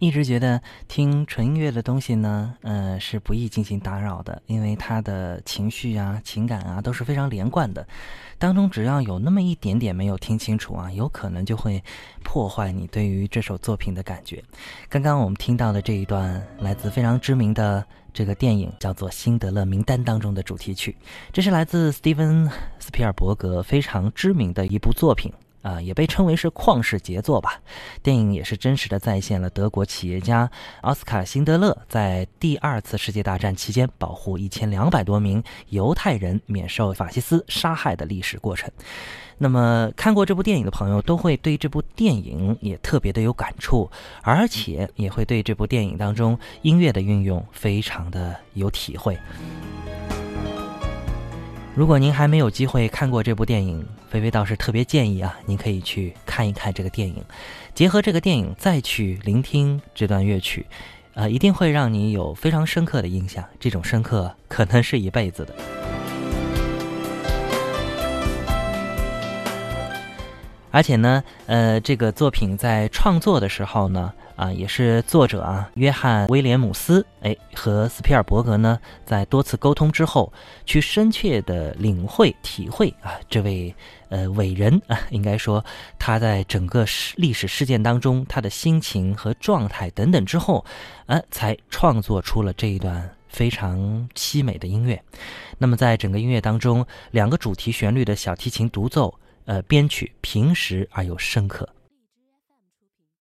一直觉得听纯音乐的东西呢，呃，是不易进行打扰的，因为他的情绪啊、情感啊都是非常连贯的。当中只要有那么一点点没有听清楚啊，有可能就会破坏你对于这首作品的感觉。刚刚我们听到的这一段来自非常知名的这个电影，叫做《辛德勒名单》当中的主题曲，这是来自斯蒂芬·斯皮尔伯格非常知名的一部作品。啊，也被称为是旷世杰作吧。电影也是真实的再现了德国企业家奥斯卡·辛德勒在第二次世界大战期间保护一千两百多名犹太人免受法西斯杀害的历史过程。那么，看过这部电影的朋友都会对这部电影也特别的有感触，而且也会对这部电影当中音乐的运用非常的有体会。如果您还没有机会看过这部电影，菲菲倒是特别建议啊，您可以去看一看这个电影，结合这个电影再去聆听这段乐曲，呃，一定会让你有非常深刻的印象，这种深刻可能是一辈子的。而且呢，呃，这个作品在创作的时候呢。啊，也是作者啊，约翰威廉姆斯，哎，和斯皮尔伯格呢，在多次沟通之后，去深切的领会、体会啊，这位呃伟人啊，应该说他在整个事历史事件当中，他的心情和状态等等之后，呃，才创作出了这一段非常凄美的音乐。那么在整个音乐当中，两个主题旋律的小提琴独奏，呃，编曲平实而又深刻。